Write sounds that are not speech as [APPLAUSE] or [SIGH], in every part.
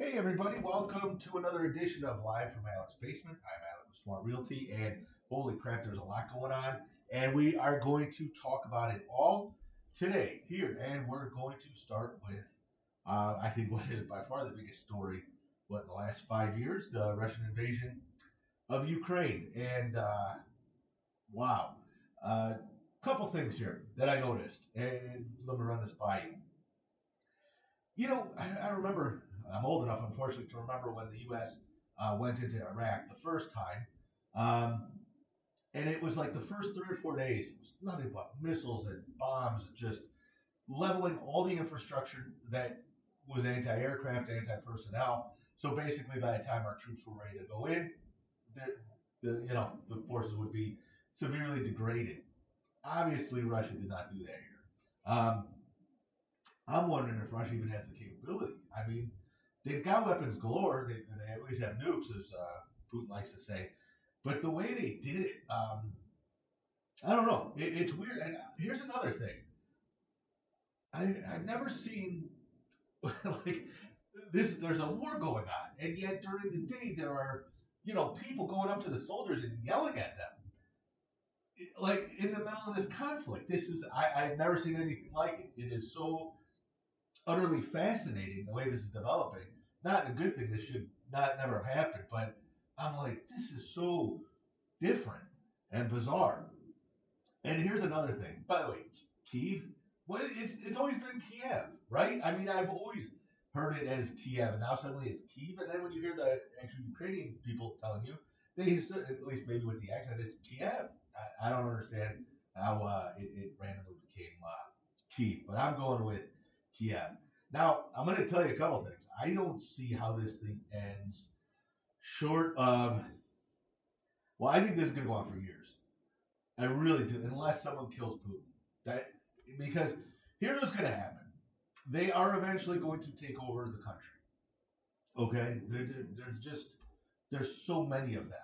Hey everybody, welcome to another edition of Live from Alex Basement. I'm Alex with Smart Realty, and holy crap, there's a lot going on, and we are going to talk about it all today here, and we're going to start with, uh, I think, what is by far the biggest story, what in the last five years, the Russian invasion of Ukraine, and uh, wow, a uh, couple things here that I noticed, and let me run this by you. You know, I, I remember I'm old enough, unfortunately, to remember when the U.S. Uh, went into Iraq the first time. Um, and it was like the first three or four days, it was nothing but missiles and bombs, just leveling all the infrastructure that was anti aircraft, anti personnel. So basically, by the time our troops were ready to go in, the, the, you know, the forces would be severely degraded. Obviously, Russia did not do that here. Um, I'm wondering if Russia even has the capability. I mean, they've got weapons galore. They, they at least have nukes, as uh, Putin likes to say. But the way they did it, um, I don't know. It, it's weird. And here's another thing. I, I've never seen [LAUGHS] like this. There's a war going on, and yet during the day there are you know people going up to the soldiers and yelling at them. Like in the middle of this conflict, this is I, I've never seen anything like it. It is so utterly fascinating the way this is developing. Not a good thing. This should not never have happened, but I'm like, this is so different and bizarre. And here's another thing. By the way, Kiev. Well, it's it's always been Kiev, right? I mean, I've always heard it as Kiev, and now suddenly it's Kiev. And then when you hear the actual Ukrainian people telling you, they at least maybe with the accent, it's Kiev. I, I don't understand how uh, it, it, randomly became uh, Kiev, but I'm going with Kiev. Now, I'm going to tell you a couple things. I don't see how this thing ends short of. Well, I think this is going to go on for years. I really do, unless someone kills Putin. That because here's what's going to happen. They are eventually going to take over the country. Okay, there, there, there's just there's so many of them.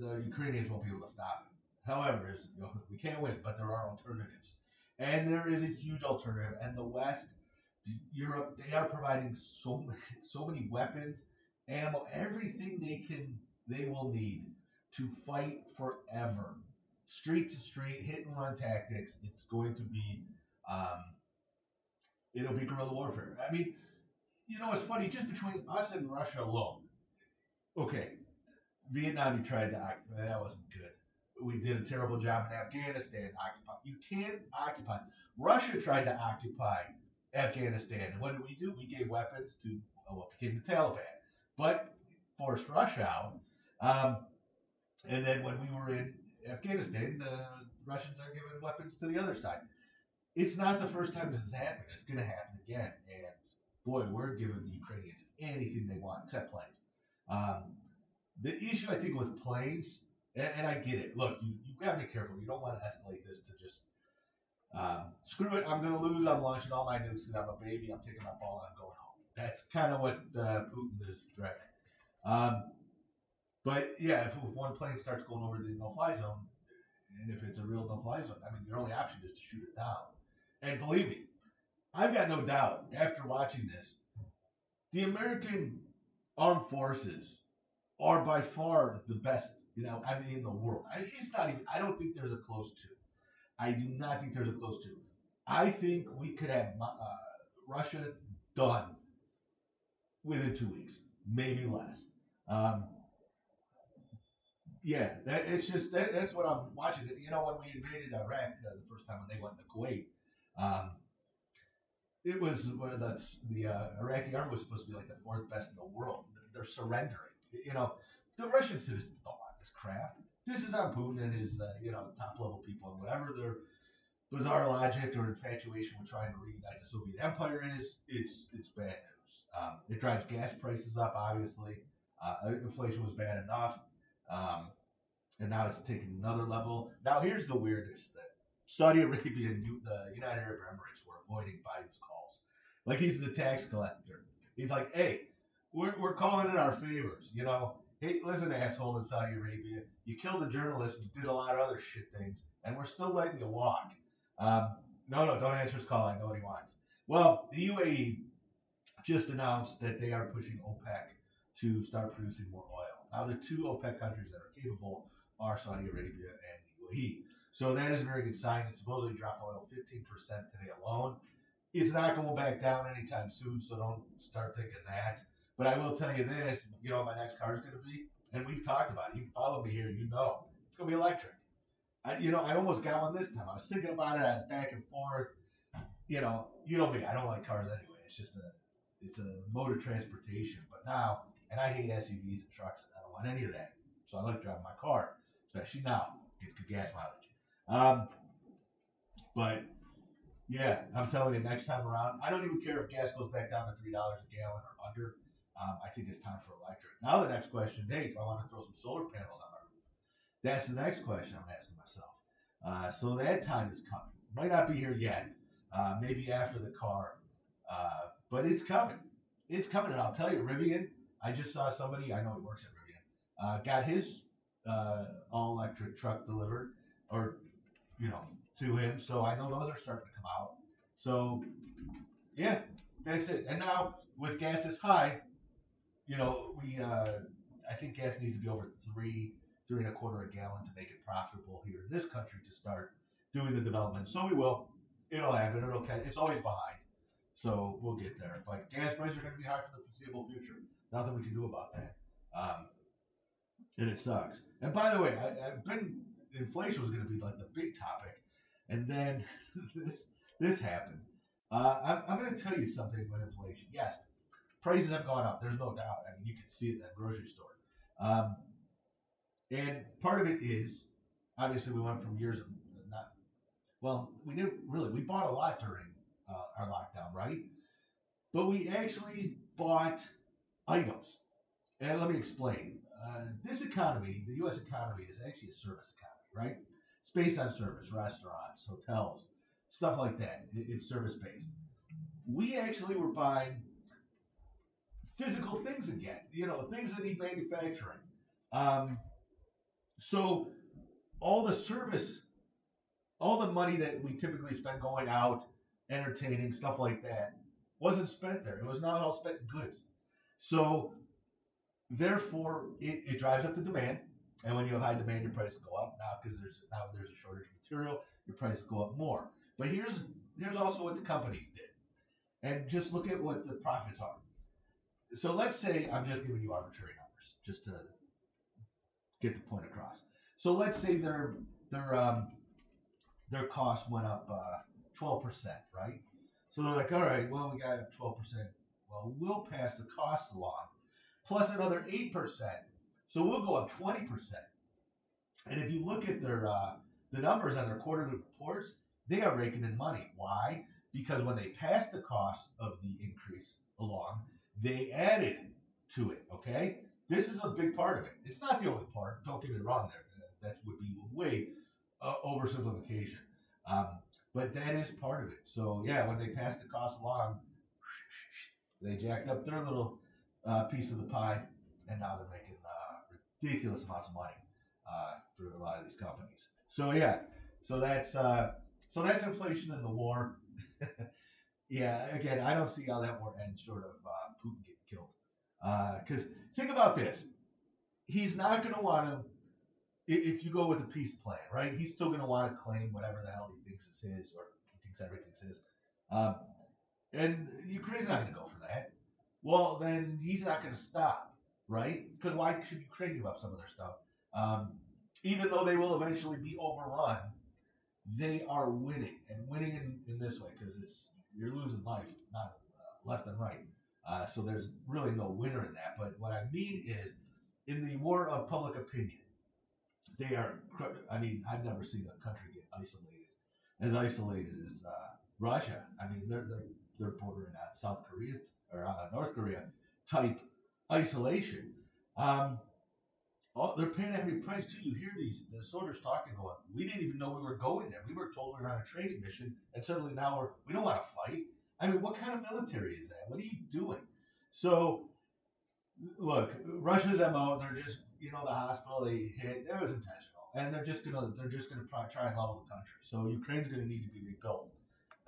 The Ukrainians won't be able to stop it. However, you know, we can't win, but there are alternatives, and there is a huge alternative. And the West Europe, they are providing so many, [LAUGHS] so many weapons, ammo, everything they can, they will need to fight forever, street to street, hit and run tactics. It's going to be, um, it'll be guerrilla warfare. I mean, you know, it's funny. Just between us and Russia alone, okay, Vietnam you tried to occupy. That wasn't good. We did a terrible job in Afghanistan. Occupy. You can't occupy. Russia tried to occupy Afghanistan. And what did we do? We gave weapons to uh, what became the Taliban, but forced Russia out. Um, and then when we were in Afghanistan, the Russians are giving weapons to the other side. It's not the first time this has happened. It's going to happen again. And boy, we're giving the Ukrainians anything they want except planes. Um, the issue, I think, with planes, and, and I get it. Look, you, you got to be careful. You don't want to escalate this to just um, screw it, I'm going to lose. I'm launching all my nukes because I'm a baby. I'm taking my ball and I'm going home. That's kind of what uh, Putin is threatening. Um, but yeah, if, if, one plane starts going over the no-fly zone, and if it's a real no-fly zone, I mean, your only option is to shoot it down. And believe me, I've got no doubt after watching this, the American armed forces are by far the best, you know, I mean, in the world. I, it's not even, I don't think there's a close to. I do not think there's a close to. I think we could have uh, Russia done within two weeks, maybe less. Um, yeah, that, it's just that, that's what I'm watching. You know, when we invaded Iraq uh, the first time when they went to Kuwait, um, it was one of the the uh, Iraqi army was supposed to be like the fourth best in the world. They're surrendering. You know, the Russian citizens don't want this crap this is on Putin and his, uh, you know, top level people and whatever their bizarre logic or infatuation with trying to reunite the Soviet Empire is. It's it's bad news. Um, it drives gas prices up. Obviously, uh, inflation was bad enough, um, and now it's taken another level. Now here's the weirdest that Saudi Arabia and the United Arab Emirates were avoiding Biden's calls. Like he's the tax collector. He's like, hey, we're, we're calling in our favors. You know, hey, listen, asshole in Saudi Arabia, you killed a journalist, you did a lot of other shit things, and we're still letting you walk. Um, no, no, don't answer his call. I know what he wants. Well, the UAE, just announced that they are pushing OPEC to start producing more oil. Now, the two OPEC countries that are capable are Saudi Arabia and UAE. So that is a very good sign. It supposedly dropped oil 15% today alone. It's not going back down anytime soon, so don't start thinking that. But I will tell you this, you know my next car is going to be? And we've talked about it. You can follow me here, you know. It's going to be electric. I, you know, I almost got one this time. I was thinking about it. I was back and forth. You know, you know me. I don't like cars anyway. It's just a, it's a mode of transportation. But now, and I hate SUVs and trucks. I don't want any of that. So I like driving my car, especially now. It's good gas mileage. Um, but yeah, I'm telling you, next time around, I don't even care if gas goes back down to three dollars a gallon or under. Um, I think it's time for electric. Now the next question, Nate, I want to throw some solar panels on my roof. That's the next question I'm asking myself. Uh, so that time is coming. Might not be here yet. Uh, maybe after the car, uh, but it's coming. It's coming, and I'll tell you, Rivian. I just saw somebody I know he works at Rivian. Uh, got his uh, all electric truck delivered, or you know, to him. So I know those are starting to come out. So yeah, that's it. And now with gas is high, you know, we uh, I think gas needs to be over three three and a quarter a gallon to make it profitable here in this country to start doing the development. So we will. It'll happen. It'll catch. It's always behind. So we'll get there. But gas prices are going to be high for the foreseeable future. Nothing we can do about that. Um, and it sucks. And by the way, I, I've been inflation was going to be like the big topic, and then [LAUGHS] this this happened. Uh, I'm, I'm going to tell you something about inflation. Yes, prices have gone up. There's no doubt. I mean, you can see it that grocery store. Um, and part of it is obviously we went from years of not well, we didn't really we bought a lot during uh, our lockdown, right? But we actually bought items. And let me explain. Uh, this economy, the U.S. economy, is actually a service economy, right? It's based on service, restaurants, hotels, stuff like that. It's service based. We actually were buying physical things again, you know, things that need manufacturing. Um, so all the service, all the money that we typically spend going out, entertaining, stuff like that, wasn't spent there. It was not all spent in goods. So therefore, it, it drives up the demand. And when you have high demand, your prices go up. Now, because there's now there's a shortage of material, your prices go up more. But here's here's also what the companies did, and just look at what the profits are. So let's say I'm just giving you arbitrary numbers, just to get the point across. So let's say their their um, their cost went up uh, twelve uh, percent, right? So they're like, all right, well, we got twelve percent. Well, we'll pass the cost along, plus another eight percent. So we'll go up twenty percent. And if you look at their uh, the numbers on their quarterly reports, they are raking in money. Why? Because when they pass the cost of the increase along, they added to it. Okay, this is a big part of it. It's not the only part. Don't get me wrong. There, that would be way uh, oversimplification. Um, but that is part of it. So yeah, when they passed the cost along, they jacked up their little uh, piece of the pie, and now they're making uh, ridiculous amounts of money uh, for a lot of these companies. So yeah, so that's uh, so that's inflation and the war. [LAUGHS] yeah, again, I don't see how that war ends short of uh, Putin getting killed. Because think about this, he's not going to want to. If you go with a peace plan, right? He's still going to want to claim whatever the hell he thinks is his, or he thinks everything's his. Um, and Ukraine's not going to go for that. Well, then he's not going to stop, right? Because why should Ukraine give up some of their stuff? Um, even though they will eventually be overrun, they are winning and winning in, in this way because it's you're losing life, not uh, left and right. Uh, so there's really no winner in that. But what I mean is, in the war of public opinion, they are. I mean, I've never seen a country get isolated as isolated as uh, Russia. I mean, they're they're they're bordering on South Korea or uh, North Korea type isolation. Um, all, they're paying a heavy price too. You hear these the soldiers talking, going, "We didn't even know we were going there. We were told we were on a training mission, and suddenly now we're we don't want to fight." I mean, what kind of military is that? What are you doing? So, look, Russia's mo. They're just you know the hospital they hit. It was intentional, and they're just gonna they're just gonna try and level the country. So Ukraine's gonna need to be rebuilt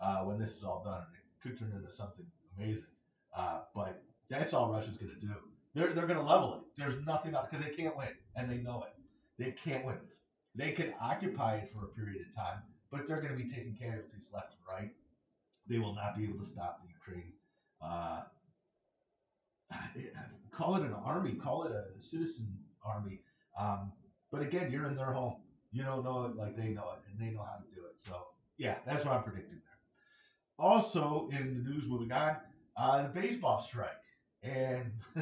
uh, when this is all done, and it could turn into something amazing. Uh, but that's all Russia's going to do. They're, they're going to level it. There's nothing else because they can't win, and they know it. They can't win. They can occupy it for a period of time, but they're going to be taking casualties left and right. They will not be able to stop the Ukraine. Uh, call it an army, call it a citizen army. Um, but again, you're in their home. You don't know it like they know it, and they know how to do it. So yeah, that's what I'm predicting there. Also in the news, moving on, uh, the baseball strike, and [LAUGHS]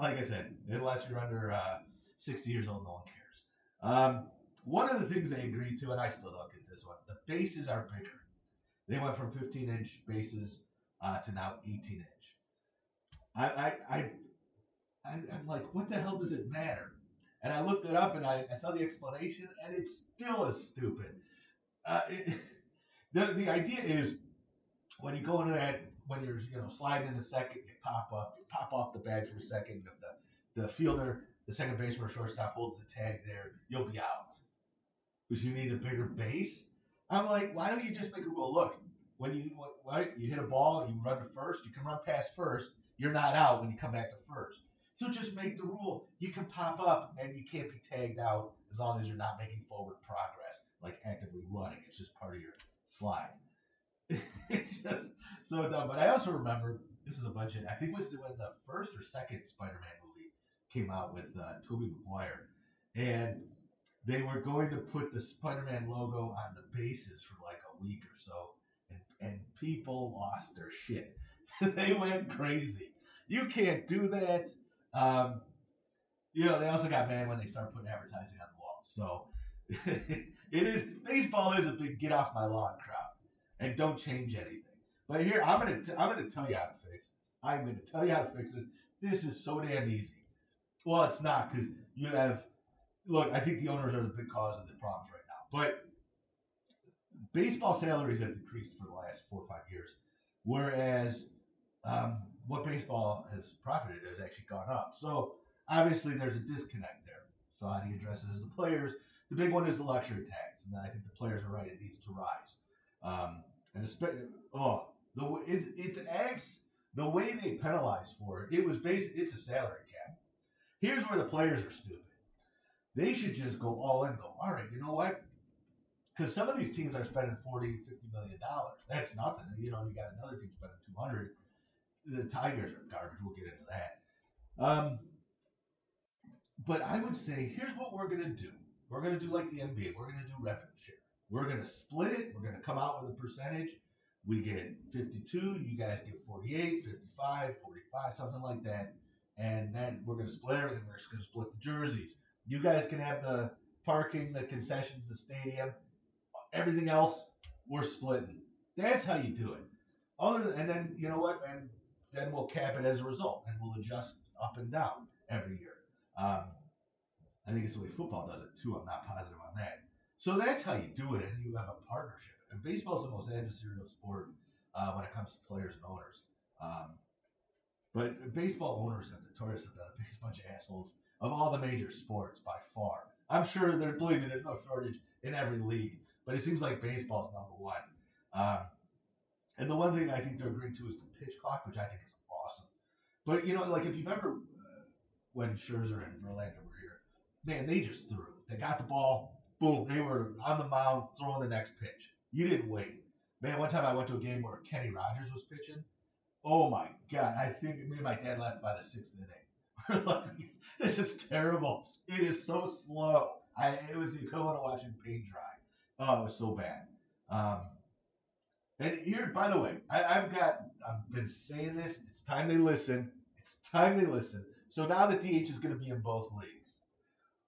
like I said, unless you're under uh, 60 years old, no one cares. Um, one of the things they agreed to, and I still don't get this one, the bases are bigger. They went from 15 inch bases uh, to now 18 inch. I, I, I, I, am like, what the hell does it matter? And I looked it up and I, I saw the explanation, and it's still as stupid. Uh, it, [LAUGHS] the the idea is when you go into that when you're you know sliding in the second, you pop up, you pop off the bag for a second. If the the fielder, the second baseman or shortstop holds the tag there, you'll be out. Because you need a bigger base. I'm like, why don't you just make a rule? Look, when you right, you hit a ball, you run to first, you can run past first. You're not out when you come back to first. So just make the rule. You can pop up and you can't be tagged out as long as you're not making forward progress, like actively running. It's just part of your slide. [LAUGHS] it's just so dumb. But I also remember this is a bunch of I think it was when the first or second Spider-Man movie came out with uh, Tobey Maguire, and they were going to put the Spider-Man logo on the bases for like a week or so, and and people lost their shit. [LAUGHS] they went crazy. You can't do that. Um, you know, they also got mad when they started putting advertising on the wall. So [LAUGHS] it is baseball is a big get off my lawn crowd, and don't change anything. But here I'm gonna t- I'm gonna tell you how to fix. I'm gonna tell you how to fix this. This is so damn easy. Well, it's not because you have. Look, I think the owners are the big cause of the problems right now. But baseball salaries have decreased for the last four or five years, whereas um, what baseball has profited has actually gone up. So obviously there's a disconnect there. So how do you address it as the players? The big one is the luxury tax, and I think the players are right; it needs to rise. Um, and especially, oh, the it, it's X the way they penalize for it. It was basically it's a salary cap. Here's where the players are stupid. They should just go all in. Go all right. You know what? Because some of these teams are spending 40 50 million dollars. That's nothing. You know, you got another team spending 200 the Tigers are garbage. We'll get into that. Um, but I would say here's what we're gonna do. We're gonna do like the NBA. We're gonna do revenue share. We're gonna split it. We're gonna come out with a percentage. We get 52. You guys get 48, 55, 45, something like that. And then we're gonna split everything. We're just gonna split the jerseys. You guys can have the parking, the concessions, the stadium. Everything else, we're splitting. That's how you do it. Other than, and then you know what? And then we'll cap it as a result, and we'll adjust up and down every year. Um, I think it's the way football does it too. I'm not positive on that. So that's how you do it, and you have a partnership. And baseball is the most adversarial sport uh, when it comes to players and owners. Um, but baseball owners are notorious about biggest bunch of assholes of all the major sports by far. I'm sure there, believe me, there's no shortage in every league, but it seems like baseball's number one. Um, and the one thing I think they're agreeing to is the pitch clock, which I think is awesome. But you know, like if you've ever uh, when Scherzer and Verlander were here, man, they just threw. They got the ball, boom, they were on the mound throwing the next pitch. You didn't wait. Man, one time I went to a game where Kenny Rogers was pitching. Oh my god! I think me and my dad left by the sixth inning. We're like, this is terrible. It is so slow. I it was the equivalent of watching paint dry. Oh, it was so bad. Um, and here, by the way, I, have got, I've been saying this. It's time they listen. It's time they listen. So now the DH is going to be in both leagues.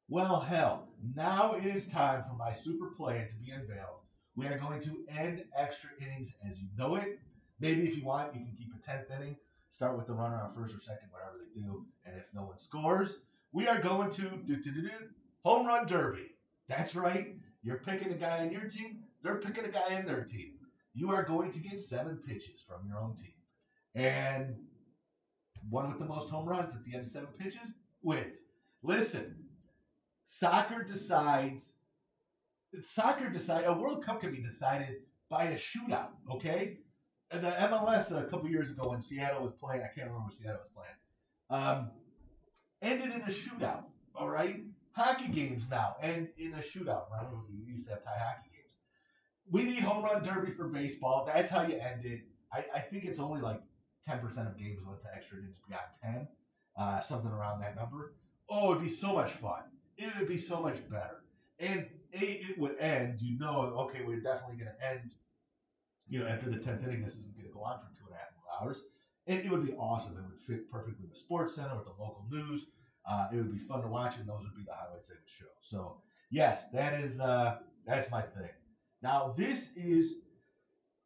Well, hell, now it is time for my super plan to be unveiled. We are going to end extra innings as you know it. Maybe if you want, you can keep a 10th inning, start with the runner on first or second, whatever they do. And if no one scores, we are going to do, do, do, do, home run derby. That's right. You're picking a guy on your team, they're picking a guy in their team you are going to get seven pitches from your own team. And one with the most home runs at the end of seven pitches wins. Listen, soccer decides, soccer decide, a World Cup can be decided by a shootout, okay? The MLS a couple years ago when Seattle was playing, I can't remember Seattle was playing, um, ended in a shootout. All right, hockey games now end in a shootout. Remember, we used to have tie hockey games. We need home run derby for baseball. That's how you end it. I, I think it's only like 10% of games went to extra innings beyond 10, uh, something around that number. Oh, it'd be so much fun. It would be so much better. And it, it would end, you know, okay, we're definitely going to end, you know, after the 10th inning, this isn't going to go on for two and a half more hours. And it would be awesome. It would fit perfectly with Sports Center, with the local news. Uh, it would be fun to watch, and those would be the highlights of the show. So, yes, that is uh, that's my thing. Now, this is,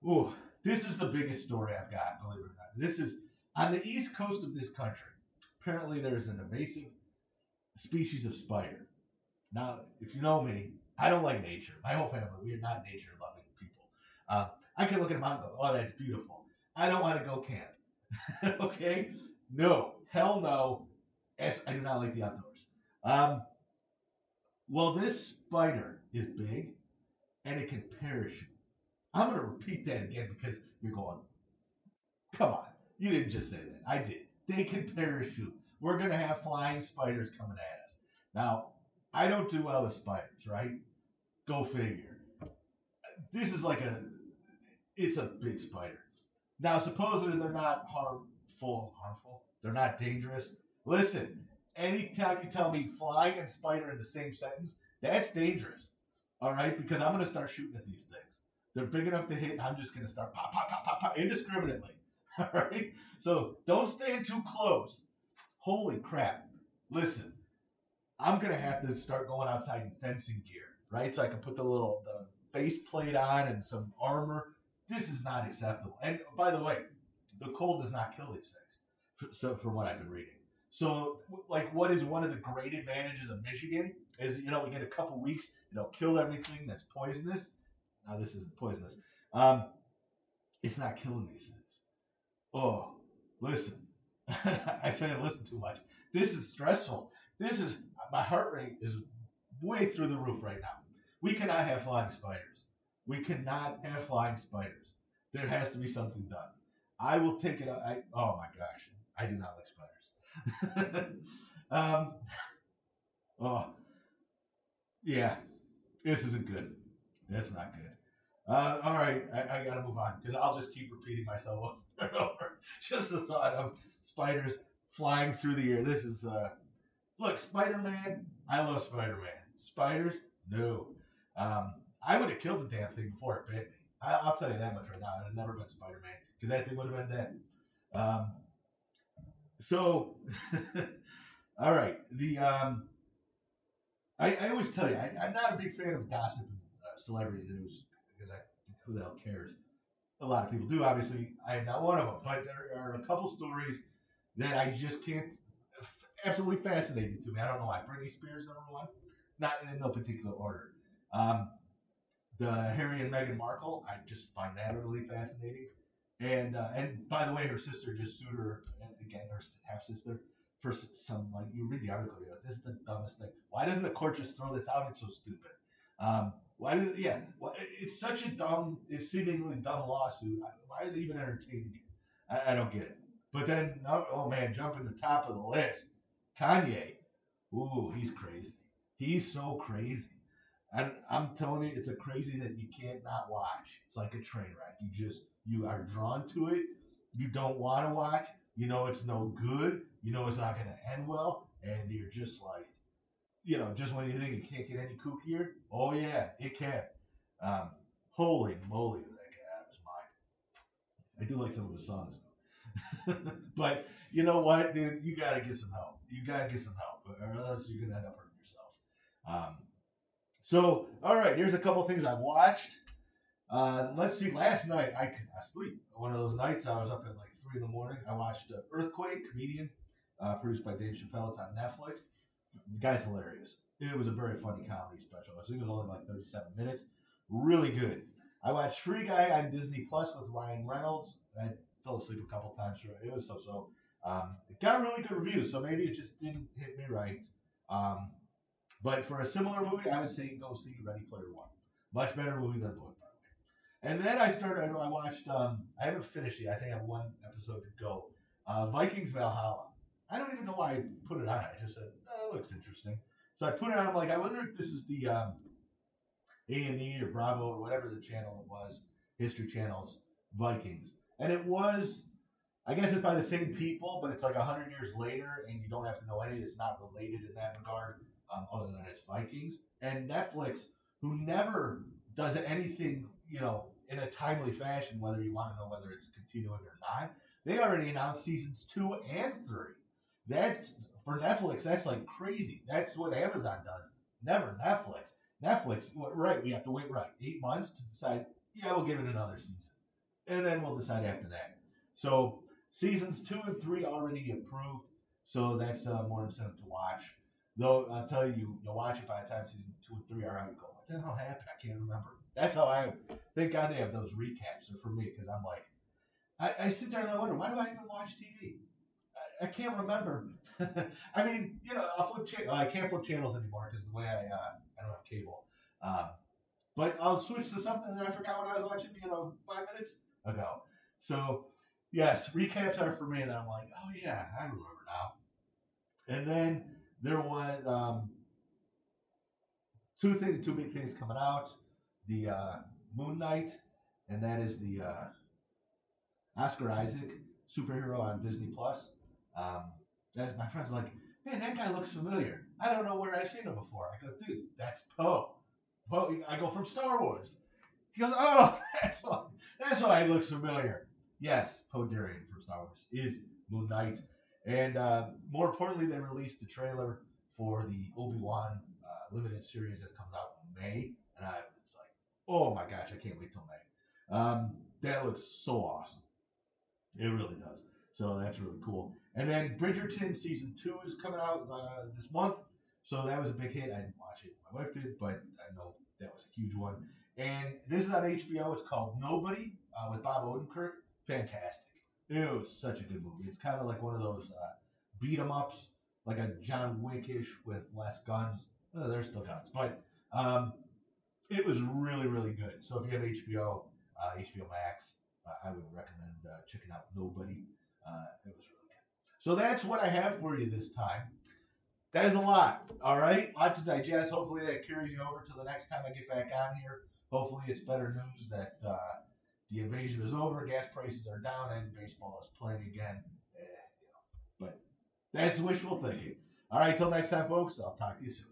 ooh, this is the biggest story I've got, believe it or not. This is on the east coast of this country. Apparently, there's an invasive species of spider. Now, if you know me, I don't like nature. My whole family, we are not nature loving. Uh, I can look at a mountain and go, oh, that's beautiful. I don't want to go camp. [LAUGHS] okay? No. Hell no. As I do not like the outdoors. Um, well, this spider is big and it can parachute. I'm going to repeat that again because you're going, come on. You didn't just say that. I did. They can parachute. We're going to have flying spiders coming at us. Now, I don't do well with spiders, right? Go figure. This is like a, it's a big spider. Now, supposedly they're not harmful, harmful. They're not dangerous. Listen, anytime you tell me flying and spider in the same sentence, that's dangerous. All right, because I'm going to start shooting at these things. They're big enough to hit, and I'm just going to start pop, pop, pop, pop, pop indiscriminately. [LAUGHS] All right, so don't stand too close. Holy crap! Listen, I'm gonna have to start going outside in fencing gear, right? So I can put the little the face plate on and some armor. This is not acceptable. And by the way, the cold does not kill these things. So from what I've been reading. So like what is one of the great advantages of Michigan is you know we get a couple weeks it'll kill everything that's poisonous. Now this isn't poisonous. Um, it's not killing these things. Oh, listen. [LAUGHS] I say listen too much. This is stressful. This is my heart rate is way through the roof right now. We cannot have flying spiders. We cannot have flying spiders. There has to be something done. I will take it. I oh my gosh, I do not like spiders. [LAUGHS] um, oh, yeah, this isn't good. That's not good. Uh, all right, I, I got to move on because I'll just keep repeating myself [LAUGHS] over and over. Just the thought of spiders flying through the air. This is uh, look, Spider Man. I love Spider Man. Spiders, no. Um, I would have killed the damn thing before it bit me. I, will tell you that much right now. I'd have never been Spider Man because that thing would have been dead. Um, so, [LAUGHS] all right. The um, I, I always tell you, I, am not a big fan of gossip and uh, celebrity news because I who the hell cares? A lot of people do. Obviously, I am not one of them, but there are a couple stories that I just can't. Absolutely fascinating to me. I don't know why. Britney Spears number one, not in no particular order. Um, the Harry and Meghan Markle, I just find that utterly fascinating. And uh, and by the way, her sister just sued her again, her half sister for some like you read the article, you're like, this is the dumbest thing. Why doesn't the court just throw this out? It's so stupid. Um, why do yeah? Well, it's such a dumb, it's seemingly dumb lawsuit. Why are they even entertaining it? I, I don't get it. But then, oh, oh man, jumping the top of the list, Kanye. Ooh, he's crazy. He's so crazy. And I'm telling you, it's a crazy that you can't not watch. It's like a train wreck. You just you are drawn to it. You don't want to watch. You know it's no good. You know it's not going to end well, and you're just like, you know, just when you think it can't get any kookier, oh yeah, it can. Um, holy moly, that get out of his mind. I do like some of his songs though. [LAUGHS] but you know what, dude? You gotta get some help. You gotta get some help, or else you're gonna end up hurting yourself. Um, so, all right, here's a couple things I watched. Uh, let's see. Last night I could not sleep. One of those nights I was up at like three in the morning. I watched uh, Earthquake, comedian, uh, produced by Dave Chappelle. It's on Netflix. The guy's hilarious. It was a very funny comedy special. I think it was only like 37 minutes. Really good. I watched Free Guy on Disney Plus with Ryan Reynolds. I fell asleep a couple times. It was so-so. Um, it got really good reviews, so maybe it just didn't hit me right. Um, but for a similar movie, I would say go see Ready Player One. Much better movie than Book, by the way. And then I started. I watched. Um, I haven't finished yet. I think I have one episode to go. Uh, Vikings Valhalla. I don't even know why I put it on. I just said, oh, it looks interesting. So I put it on. I'm like, I wonder if this is the um, A&E or Bravo or whatever the channel it was, History Channel's Vikings. And it was, I guess it's by the same people, but it's like 100 years later, and you don't have to know any. It's not related in that regard, um, other than it's Vikings. And Netflix, who never does anything, you know, in a timely fashion, whether you want to know whether it's continuing or not, they already announced seasons two and three. That's for Netflix. That's like crazy. That's what Amazon does. Never Netflix. Netflix, right? We have to wait right eight months to decide. Yeah, we'll give it another season, and then we'll decide after that. So seasons two and three already approved. So that's uh, more incentive to watch. Though I'll tell you, you'll watch it by the time season two and three are out. You go, what the hell happened? I can't remember. That's how I. Thank God they have those recaps. For me because I'm like, I, I sit there and I wonder why do I even watch TV? I, I can't remember. [LAUGHS] I mean, you know, I'll flip. Cha- I can't flip channels anymore because the way I uh, I don't have cable. Um, but I'll switch to something that I forgot what I was watching. You know, five minutes ago. So yes, recaps are for me, and I'm like, oh yeah, I remember now. And then there was um, two things, two big things coming out: the uh, Moon Knight, and that is the uh, Oscar Isaac superhero on Disney Plus. Um, that my friend's like, man, that guy looks familiar. I don't know where I've seen him before. I go, dude, that's Poe. Poe. I go from Star Wars. He goes, oh, [LAUGHS] that's why. That's why he looks familiar. Yes, Poe Dameron from Star Wars is Moon Knight, and uh, more importantly, they released the trailer for the Obi Wan uh, limited series that comes out in May, and I was like, oh my gosh, I can't wait till May. Um, that looks so awesome. It really does. So that's really cool. And then Bridgerton season two is coming out uh, this month. So that was a big hit. I didn't watch it. My wife did, but I know that was a huge one. And this is on HBO. It's called Nobody uh, with Bob Odenkirk. Fantastic. It was such a good movie. It's kind of like one of those uh, beat 'em ups, like a John Wickish with less guns. Oh, there's still guns, but um, it was really, really good. So if you have HBO, uh, HBO Max, uh, I would recommend uh, checking out Nobody. Uh, it was really good. So that's what I have for you this time. That is a lot. All right, a lot to digest. Hopefully that carries you over to the next time I get back on here. Hopefully it's better news that uh, the invasion is over, gas prices are down, and baseball is playing again. Eh, you know, but that's wishful thinking. All right, till next time, folks. I'll talk to you soon.